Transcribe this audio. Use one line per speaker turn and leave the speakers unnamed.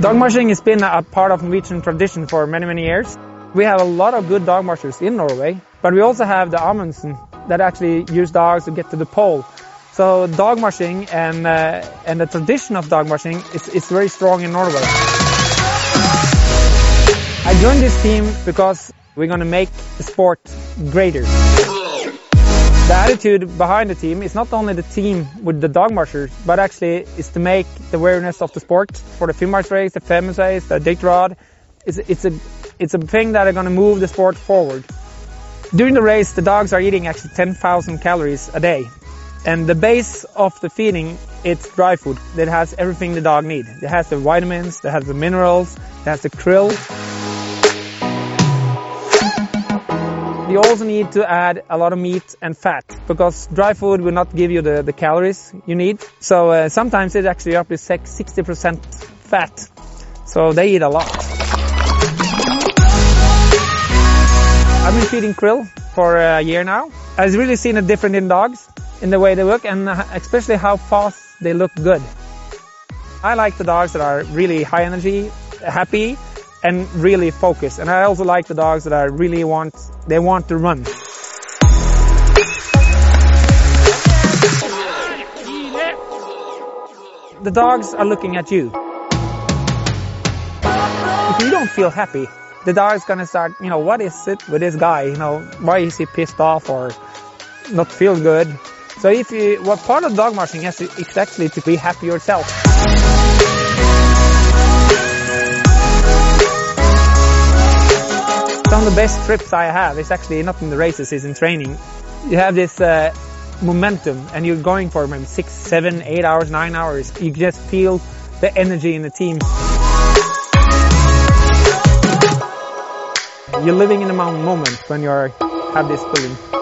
Dog mushing has been a part of Norwegian tradition for many, many years. We have a lot of good dog mushers in Norway, but we also have the Amundsen that actually use dogs to get to the pole. So dog mushing and, uh, and the tradition of dog mushing is, is very strong in Norway. I joined this team because we're going to make the sport greater. Attitude behind the team is not only the team with the dog mushers, but actually is to make the awareness of the sport for the Finnmarks race, the famous race, the Iditarod. It's, it's a it's a thing that are going to move the sport forward. During the race, the dogs are eating actually 10,000 calories a day, and the base of the feeding it's dry food that has everything the dog needs. It has the vitamins, it has the minerals, it has the krill. You also need to add a lot of meat and fat because dry food will not give you the, the calories you need. So uh, sometimes it's actually up to 60% fat. So they eat a lot. I've been feeding krill for a year now. I've really seen a difference in dogs in the way they look and especially how fast they look good. I like the dogs that are really high energy, happy, and really focus. And I also like the dogs that I really want, they want to run. The dogs are looking at you. If you don't feel happy, the dog's gonna start, you know, what is it with this guy? You know, why is he pissed off or not feel good? So if you, what part of dog mushing is, actually to be happy yourself. Some of the best trips I have is actually not in the races, is in training. You have this uh, momentum and you're going for maybe six, seven, eight hours, nine hours. You just feel the energy in the team. You're living in a moment when you have this feeling.